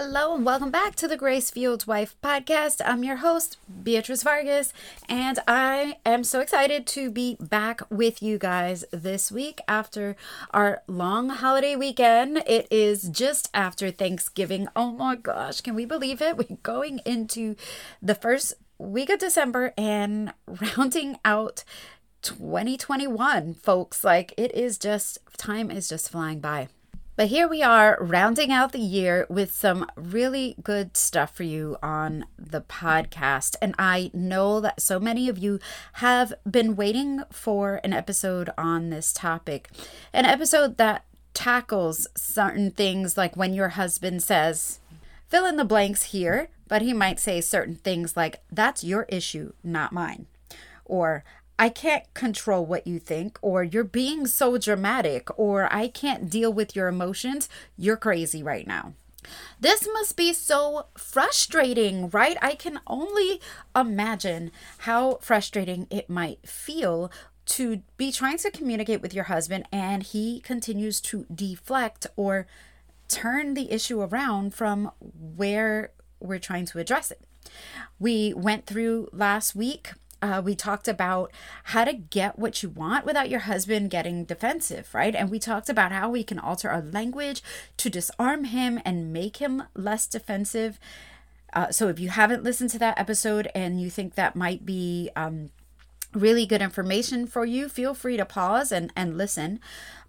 Hello and welcome back to the Grace Fueled Wife podcast. I'm your host, Beatriz Vargas, and I am so excited to be back with you guys this week after our long holiday weekend. It is just after Thanksgiving. Oh my gosh, can we believe it? We're going into the first week of December and rounding out 2021, folks. Like it is just, time is just flying by. But here we are, rounding out the year with some really good stuff for you on the podcast. And I know that so many of you have been waiting for an episode on this topic, an episode that tackles certain things like when your husband says, fill in the blanks here, but he might say certain things like, that's your issue, not mine. Or, I can't control what you think, or you're being so dramatic, or I can't deal with your emotions. You're crazy right now. This must be so frustrating, right? I can only imagine how frustrating it might feel to be trying to communicate with your husband and he continues to deflect or turn the issue around from where we're trying to address it. We went through last week uh, we talked about how to get what you want without your husband getting defensive, right? And we talked about how we can alter our language to disarm him and make him less defensive. Uh, so if you haven't listened to that episode and you think that might be um, really good information for you, feel free to pause and, and listen.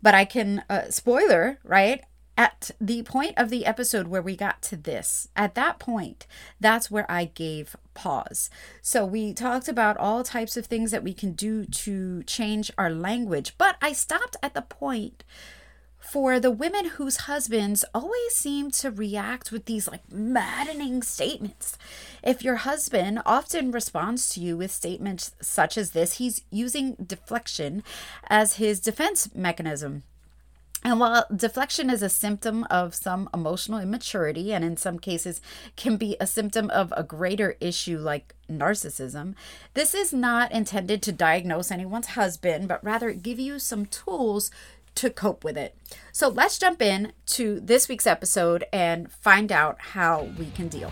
But I can, uh, spoiler, right? At the point of the episode where we got to this, at that point, that's where I gave pause. So we talked about all types of things that we can do to change our language, but I stopped at the point for the women whose husbands always seem to react with these like maddening statements. If your husband often responds to you with statements such as this, he's using deflection as his defense mechanism. And while deflection is a symptom of some emotional immaturity, and in some cases can be a symptom of a greater issue like narcissism, this is not intended to diagnose anyone's husband, but rather give you some tools to cope with it. So let's jump in to this week's episode and find out how we can deal.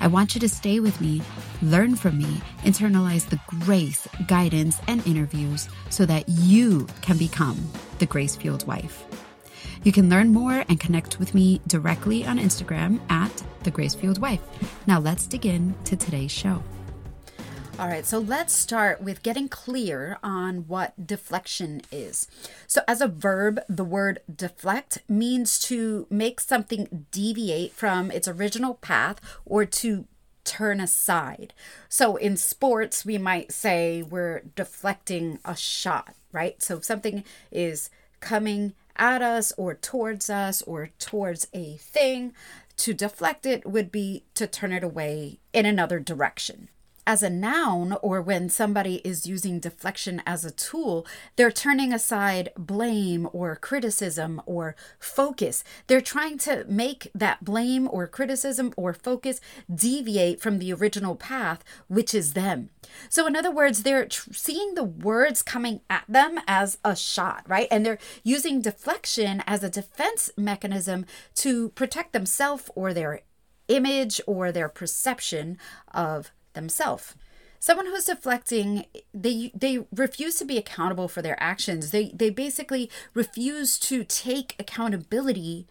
I want you to stay with me, learn from me, internalize the grace, guidance, and interviews so that you can become the grace fueled wife. You can learn more and connect with me directly on Instagram at the grace fueled wife. Now let's dig in to today's show. All right, so let's start with getting clear on what deflection is. So, as a verb, the word deflect means to make something deviate from its original path or to turn aside. So, in sports, we might say we're deflecting a shot, right? So, if something is coming at us or towards us or towards a thing, to deflect it would be to turn it away in another direction as a noun or when somebody is using deflection as a tool, they're turning aside blame or criticism or focus. They're trying to make that blame or criticism or focus deviate from the original path, which is them. So, in other words, they're tr- seeing the words coming at them as a shot, right? And they're using deflection as a defense mechanism to protect themselves or their image or their perception of themselves someone who's deflecting they they refuse to be accountable for their actions they they basically refuse to take accountability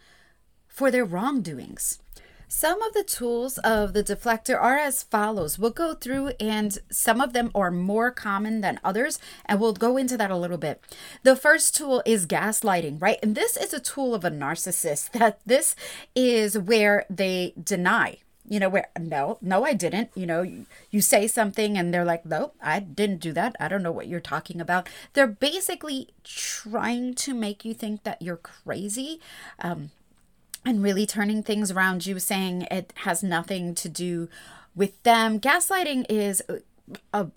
for their wrongdoings. Some of the tools of the deflector are as follows. We'll go through, and some of them are more common than others, and we'll go into that a little bit. The first tool is gaslighting, right? And this is a tool of a narcissist that this is where they deny you know where no no i didn't. You know you, you say something and they're like no i didn't do that. I don't know what you're talking about. They're basically trying to make you think that you're crazy um, and really turning things around. You saying it has nothing to do with them. Gaslighting is a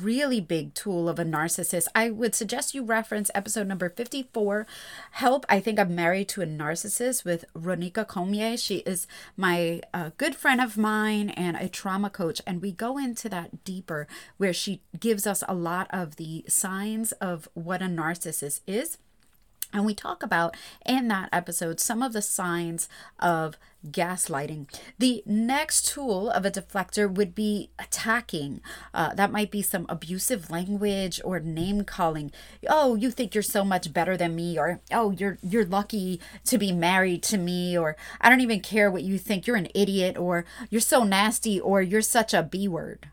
really big tool of a narcissist i would suggest you reference episode number 54 help i think i'm married to a narcissist with ronika Comier. she is my uh, good friend of mine and a trauma coach and we go into that deeper where she gives us a lot of the signs of what a narcissist is and we talk about in that episode some of the signs of gaslighting. The next tool of a deflector would be attacking. Uh, that might be some abusive language or name calling. Oh, you think you're so much better than me, or oh, you're you're lucky to be married to me, or I don't even care what you think. You're an idiot, or you're so nasty, or you're such a b word.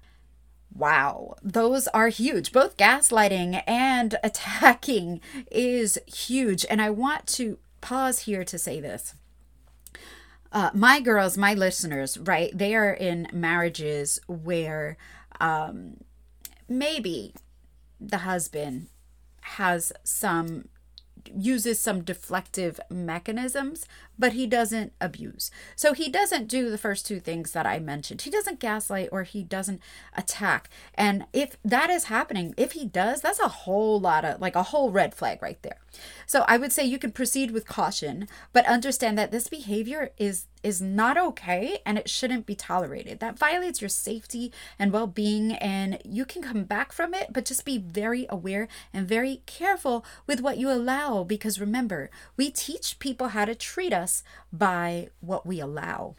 Wow, those are huge. Both gaslighting and attacking is huge. And I want to pause here to say this. Uh, my girls, my listeners, right? They are in marriages where um, maybe the husband has some uses some deflective mechanisms, but he doesn't abuse. So he doesn't do the first two things that I mentioned. He doesn't gaslight or he doesn't attack. And if that is happening, if he does, that's a whole lot of like a whole red flag right there. So I would say you can proceed with caution, but understand that this behavior is is not okay and it shouldn't be tolerated. That violates your safety and well-being and you can come back from it, but just be very aware and very careful with what you allow because remember, we teach people how to treat us by what we allow.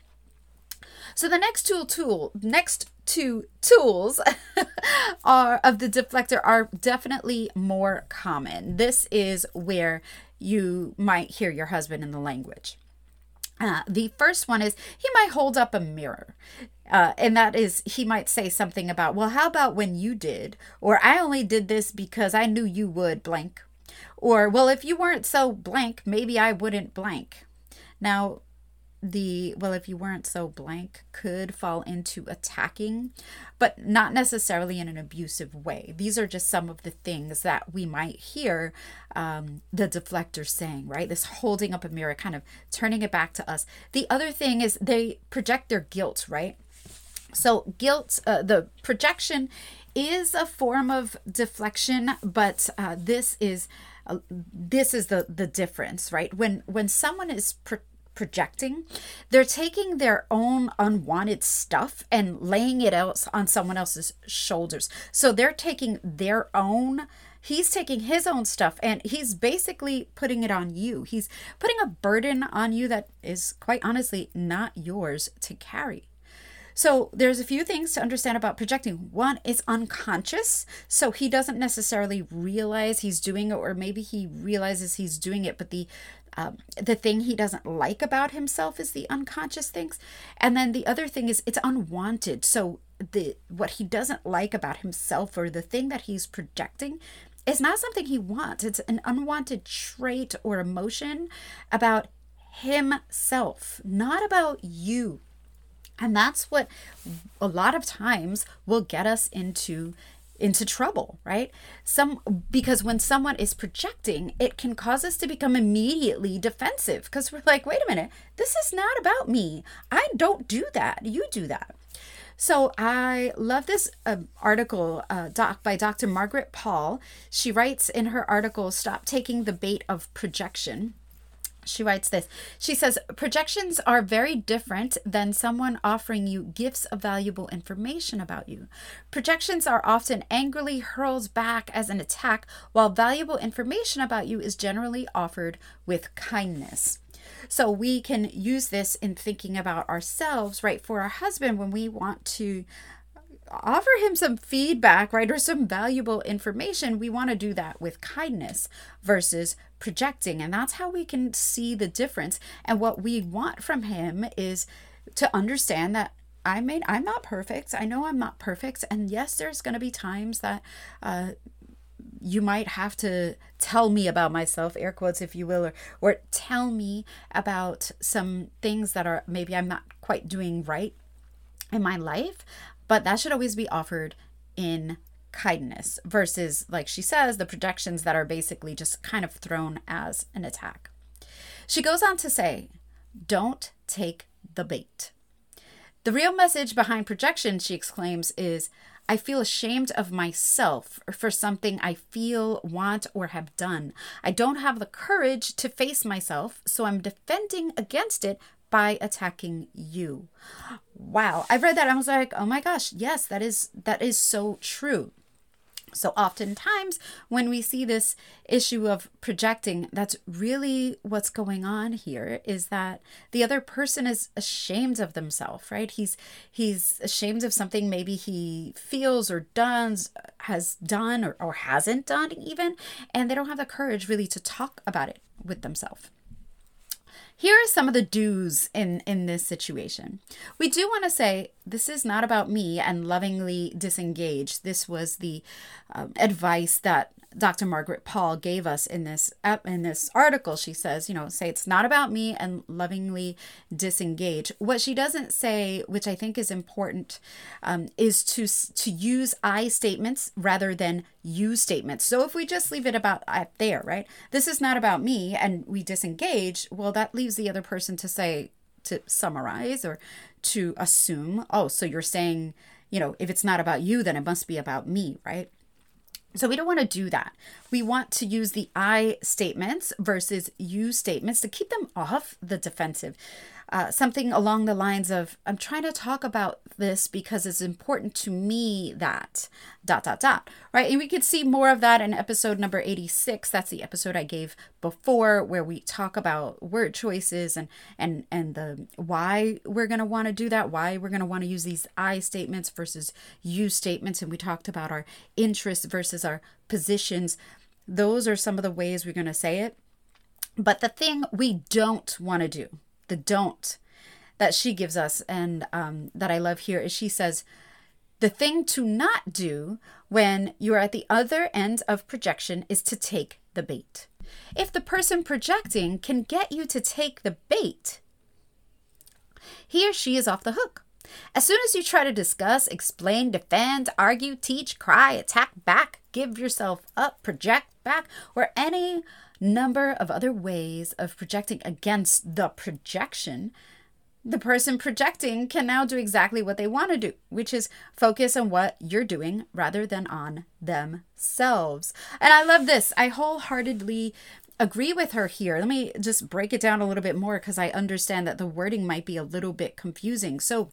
So the next tool tool next two tools are of the deflector are definitely more common. This is where you might hear your husband in the language. Uh, the first one is he might hold up a mirror. Uh, and that is, he might say something about, well, how about when you did? Or I only did this because I knew you would blank. Or, well, if you weren't so blank, maybe I wouldn't blank. Now, the well if you weren't so blank could fall into attacking but not necessarily in an abusive way. These are just some of the things that we might hear um, the deflector saying right? This holding up a mirror kind of turning it back to us. The other thing is they project their guilt right? So guilt uh, the projection is a form of deflection but uh, this is uh, this is the the difference right? When when someone is pro- projecting. They're taking their own unwanted stuff and laying it out on someone else's shoulders. So they're taking their own he's taking his own stuff and he's basically putting it on you. He's putting a burden on you that is quite honestly not yours to carry. So there's a few things to understand about projecting. One, it's unconscious, so he doesn't necessarily realize he's doing it, or maybe he realizes he's doing it, but the um, the thing he doesn't like about himself is the unconscious things. And then the other thing is it's unwanted. So the what he doesn't like about himself or the thing that he's projecting is not something he wants. It's an unwanted trait or emotion about himself not about you. And that's what a lot of times will get us into into trouble, right? Some because when someone is projecting, it can cause us to become immediately defensive because we're like, wait a minute, this is not about me. I don't do that. You do that. So I love this uh, article uh, doc by Dr. Margaret Paul. She writes in her article, "Stop taking the bait of projection." She writes this. She says, Projections are very different than someone offering you gifts of valuable information about you. Projections are often angrily hurled back as an attack, while valuable information about you is generally offered with kindness. So we can use this in thinking about ourselves, right? For our husband, when we want to offer him some feedback, right, or some valuable information, we want to do that with kindness versus projecting. And that's how we can see the difference. And what we want from him is to understand that I mean, I'm not perfect. I know I'm not perfect. And yes, there's going to be times that uh, you might have to tell me about myself, air quotes, if you will, or, or tell me about some things that are maybe I'm not quite doing right in my life. But that should always be offered in kindness versus, like she says, the projections that are basically just kind of thrown as an attack. She goes on to say, don't take the bait. The real message behind projection, she exclaims, is I feel ashamed of myself for something I feel, want, or have done. I don't have the courage to face myself, so I'm defending against it by attacking you. Wow. i've read that I was like, "Oh my gosh, yes, that is that is so true." So, oftentimes, when we see this issue of projecting, that's really what's going on here is that the other person is ashamed of themselves, right? He's he's ashamed of something maybe he feels or does, has done or, or hasn't done even, and they don't have the courage really to talk about it with themselves. Here are some of the do's in in this situation. We do want to say this is not about me and lovingly disengage. This was the um, advice that Dr. Margaret Paul gave us in this in this article. She says, you know, say it's not about me and lovingly disengage. What she doesn't say, which I think is important, um, is to to use I statements rather than you statements. So if we just leave it about at there, right? This is not about me, and we disengage. Well, that leaves the other person to say to summarize or to assume. Oh, so you're saying, you know, if it's not about you, then it must be about me, right? So we don't want to do that. We want to use the I statements versus you statements to keep them off the defensive uh, something along the lines of i'm trying to talk about this because it's important to me that dot dot dot right? And we could see more of that in episode number 86 that's the episode i gave before where we talk about word choices and and and the why we're going to want to do that why we're going to want to use these i statements versus you statements. And we talked about our interests versus our positions. Those are some of the ways we're going to say it. But the thing we don't want to do the don't that she gives us and um, that I love here is she says, the thing to not do when you're at the other end of projection is to take the bait. If the person projecting can get you to take the bait, he or she is off the hook. As soon as you try to discuss, explain, defend, argue, teach, cry, attack back, give yourself up, project back, or any number of other ways of projecting against the projection, the person projecting can now do exactly what they want to do, which is focus on what you're doing rather than on themselves. And I love this. I wholeheartedly agree with her here. Let me just break it down a little bit more because I understand that the wording might be a little bit confusing. So,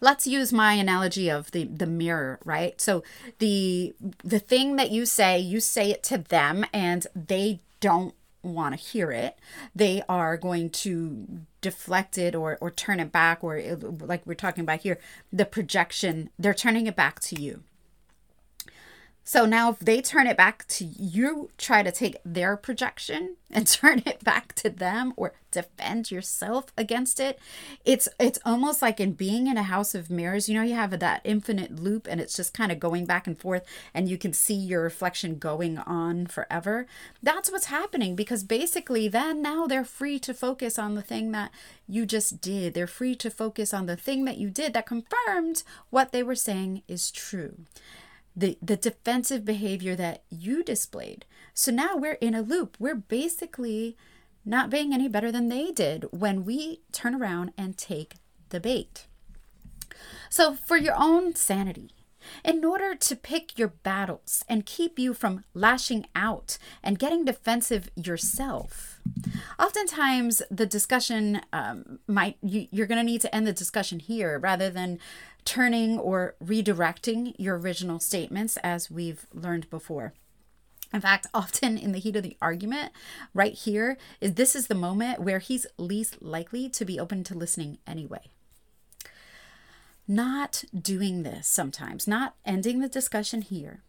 let's use my analogy of the the mirror right? So the the thing that you say you say it to them and they don't want to hear it. They are going to deflect it or or turn it back or like we're talking about here the projection they're turning it back to you so now, if they turn it back to you, try to take their projection and turn it back to them, or defend yourself against it. It's it's almost like in being in a house of mirrors. You know, you have that infinite loop, and it's just kind of going back and forth, and you can see your reflection going on forever. That's what's happening because basically, then now they're free to focus on the thing that you just did. They're free to focus on the thing that you did that confirmed what they were saying is true the the defensive behavior that you displayed. So now we're in a loop. We're basically not being any better than they did when we turn around and take the bait. So for your own sanity, in order to pick your battles and keep you from lashing out and getting defensive yourself. Oftentimes, the discussion um, might you, you're going to need to end the discussion here rather than turning or redirecting your original statements, as we've learned before. In fact, often in the heat of the argument, right here, is this is the moment where he's least likely to be open to listening anyway. Not doing this sometimes, not ending the discussion here,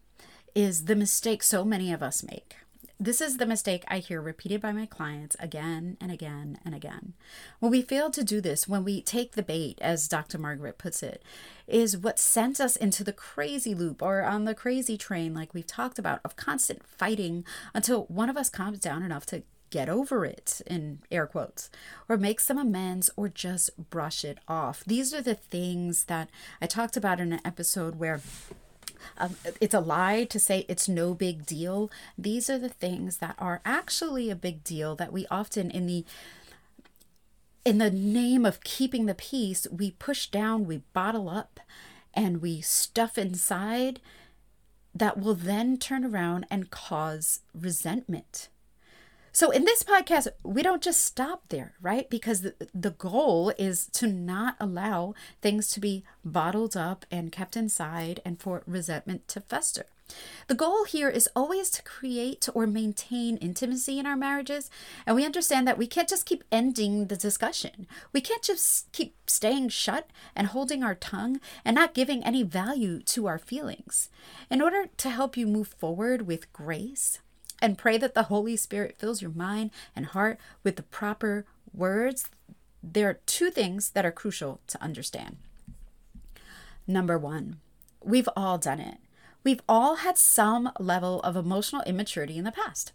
is the mistake so many of us make. This is the mistake I hear repeated by my clients again and again and again. When we fail to do this, when we take the bait, as Dr. Margaret puts it, is what sends us into the crazy loop or on the crazy train, like we've talked about, of constant fighting until one of us calms down enough to get over it in air quotes or make some amends or just brush it off these are the things that i talked about in an episode where um, it's a lie to say it's no big deal. These are the things that are actually a big deal that we often in the in the name of keeping the peace, we push down, we bottle up, and we stuff inside that will then turn around and cause resentment. So in this podcast, we don't just stop there, right? Because the, the goal is to not allow things to be bottled up and kept inside and for resentment to fester. The goal here is always to create or maintain intimacy in our marriages. And we understand that we can't just keep ending the discussion. We can't just keep staying shut and holding our tongue and not giving any value to our feelings. In order to help you move forward with grace, and pray that the Holy Spirit fills your mind and heart with the proper words, there are two things that are crucial to understand. Number one, we've all done it. We've all had some level of emotional immaturity in the past.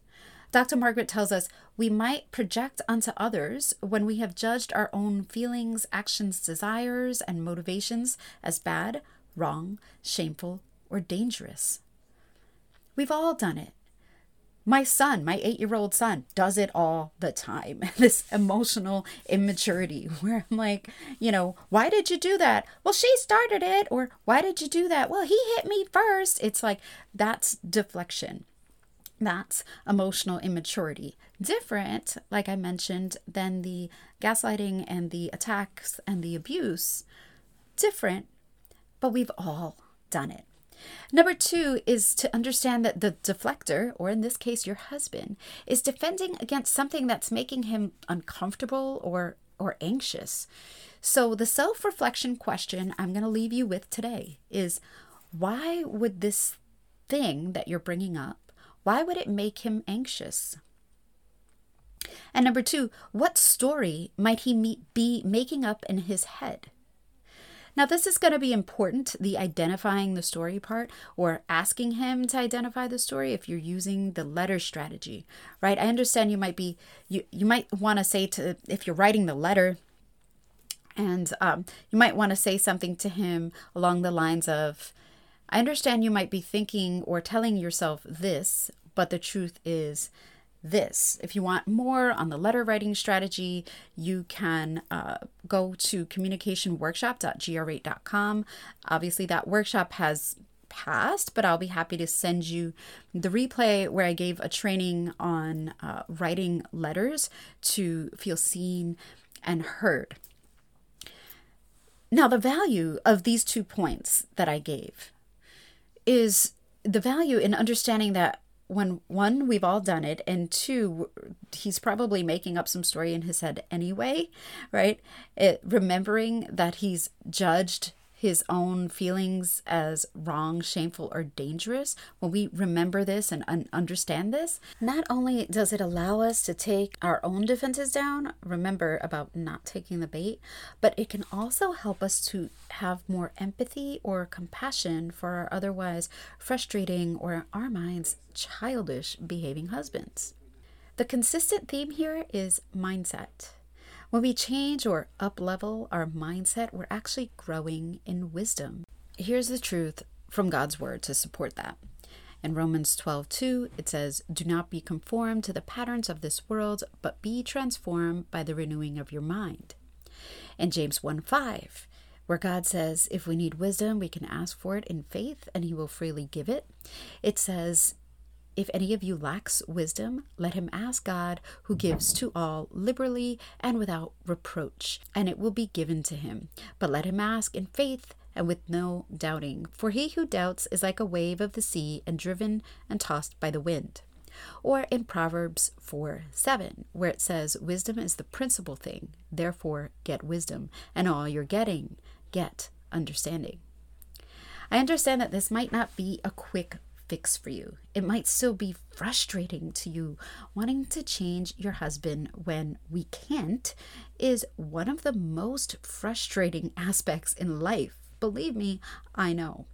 Dr. Margaret tells us we might project onto others when we have judged our own feelings, actions, desires, and motivations as bad, wrong, shameful, or dangerous. We've all done it. My son, my eight year old son, does it all the time. this emotional immaturity where I'm like, you know, why did you do that? Well, she started it. Or why did you do that? Well, he hit me first. It's like that's deflection. That's emotional immaturity. Different, like I mentioned, than the gaslighting and the attacks and the abuse. Different, but we've all done it. Number two is to understand that the deflector, or in this case your husband, is defending against something that's making him uncomfortable or or anxious. So the self-reflection question I'm going to leave you with today is why would this thing that you're bringing up, why would it make him anxious? And number 2, what story might he be making up in his head? Now, this is going to be important the identifying the story part or asking him to identify the story if you're using the letter strategy, right? I understand you might be, you, you might want to say to, if you're writing the letter, and um, you might want to say something to him along the lines of, I understand you might be thinking or telling yourself this, but the truth is this. If you want more on the letter writing strategy, you can uh, go to communicationworkshop.gr8.com. Obviously, that workshop has passed, but I'll be happy to send you the replay where I gave a training on uh, writing letters to feel seen and heard. Now, the value of these two points that I gave is the value in understanding that when one we've all done it and two he's probably making up some story in his head anyway right? It, remembering that he's judged his own feelings as wrong, shameful, or dangerous, when we remember this and un- understand this, not only does it allow us to take our own defenses down, remember about not taking the bait, but it can also help us to have more empathy or compassion for our otherwise frustrating or our minds childish behaving husbands. The consistent theme here is mindset. When we change or up level our mindset, we're actually growing in wisdom. Here's the truth from God's word to support that. In Romans 12, 2, it says, Do not be conformed to the patterns of this world, but be transformed by the renewing of your mind. In James 1, 5, where God says, If we need wisdom, we can ask for it in faith, and He will freely give it. It says, if any of you lacks wisdom, let him ask God, who gives to all liberally and without reproach, and it will be given to him. But let him ask in faith and with no doubting. For he who doubts is like a wave of the sea and driven and tossed by the wind. Or in Proverbs 4 7, where it says, Wisdom is the principal thing, therefore get wisdom, and all you're getting, get understanding. I understand that this might not be a quick fix for you. It might still be frustrating to you. Wanting to change your husband when we can't is one of the most frustrating aspects in life. Believe me, I know.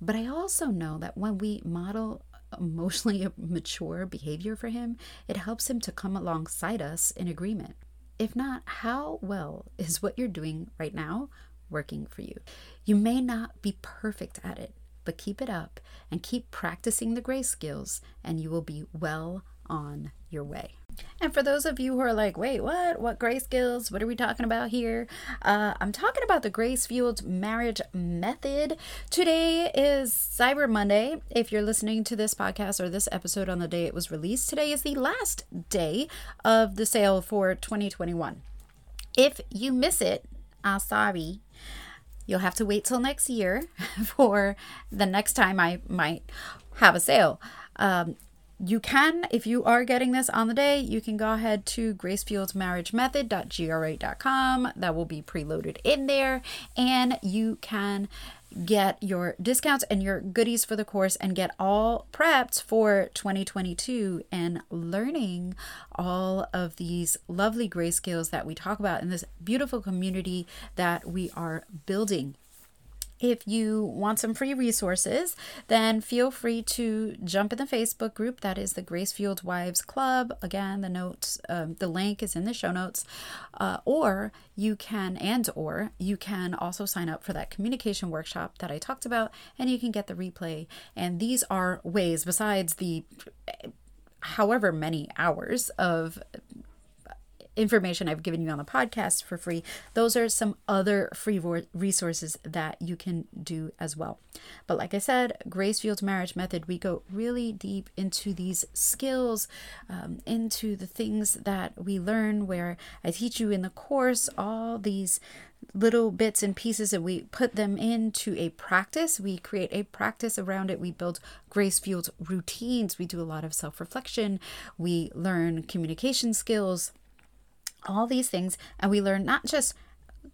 But I also know that when we model emotionally mature behavior for him, it helps him to come alongside us in agreement. If not, how well is what you're doing right now working for you? You may not be perfect at it, but keep it up and keep practicing the grace skills, and you will be well on your way. And for those of you who are like, wait, what? What grace skills? What are we talking about here? Uh, I'm talking about the Grace Fueled Marriage Method. Today is Cyber Monday. If you're listening to this podcast or this episode on the day it was released, today is the last day of the sale for 2021. If you miss it, I'm sorry. You'll have to wait till next year for the next time I might have a sale. Um, you can, if you are getting this on the day, you can go ahead to gracefueledmarriagemethod.gr8.com. That will be preloaded in there. And you can get your discounts and your goodies for the course and get all prepped for 2022 and learning all of these lovely grace skills that we talk about in this beautiful community that we are building. If you want some free resources, then feel free to jump in the Facebook group. That is the Grace Fueled Wives Club. Again, the notes, um, the link is in the show notes. Uh, or you can, and or you can also sign up for that communication workshop that I talked about, and you can get the replay. And these are ways, besides the however many hours of information I've given you on the podcast for free, those are some other free resources that you can do as well. But like I said, Grace Fueled Marriage Method, we go really deep into these skills, um, into the things that we learn, where I teach you in the course all these little bits and pieces and we put them into a practice. We create a practice around it. We build grace fueled routines. We do a lot of self reflection. We learn communication skills all these things and we learn not just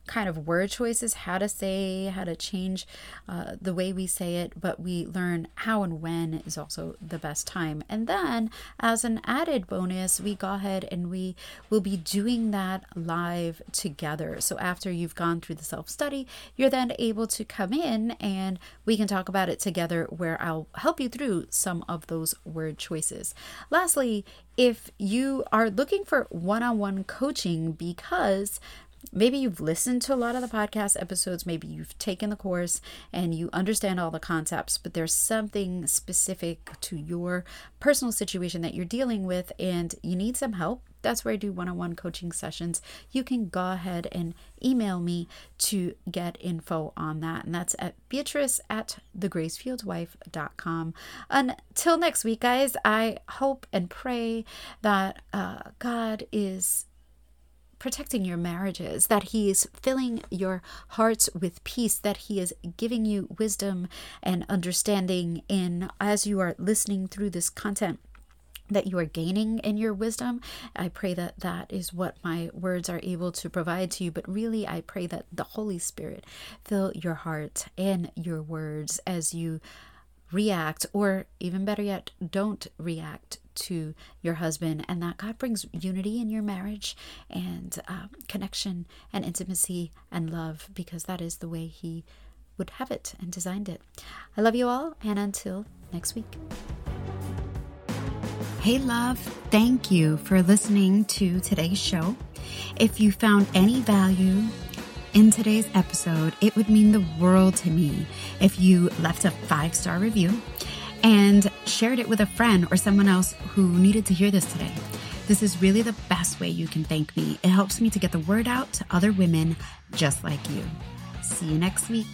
kind of word choices, how to say, how to change uh, the way we say it, but we learn how and when is also the best time. And then, as an added bonus, we go ahead and we will be doing that live together. So, after you've gone through the self study, you're then able to come in and we can talk about it together where I'll help you through some of those word choices. Lastly, if you are looking for one on one coaching because maybe you've listened to a lot of the podcast episodes, maybe you've taken the course and you understand all the concepts, but there's something specific to your personal situation that you're dealing with and you need some help. That's where I do one on one coaching sessions. You can go ahead and email me to get info on that. And that's at Beatriz at thegracefueledwife.com. Until next week, guys, I hope and pray that uh, God is protecting your marriages, that He is filling your hearts with peace, that He is giving you wisdom and understanding in as you are listening through this content that you are gaining in your wisdom. I pray that that is what my words are able to provide to you. But really, I pray that the Holy Spirit fill your heart and your words as you react, or even better yet, don't react to your husband, and that God brings unity in your marriage and uh, connection and intimacy and love because that is the way He would have it and designed it. I love you all, and until next week. Hey, love, thank you for listening to today's show. If you found any value in today's episode, it would mean the world to me if you left a five star review and shared it with a friend or someone else who needed to hear this today. This is really the best way you can thank me. It helps me to get the word out to other women just like you. See you next week.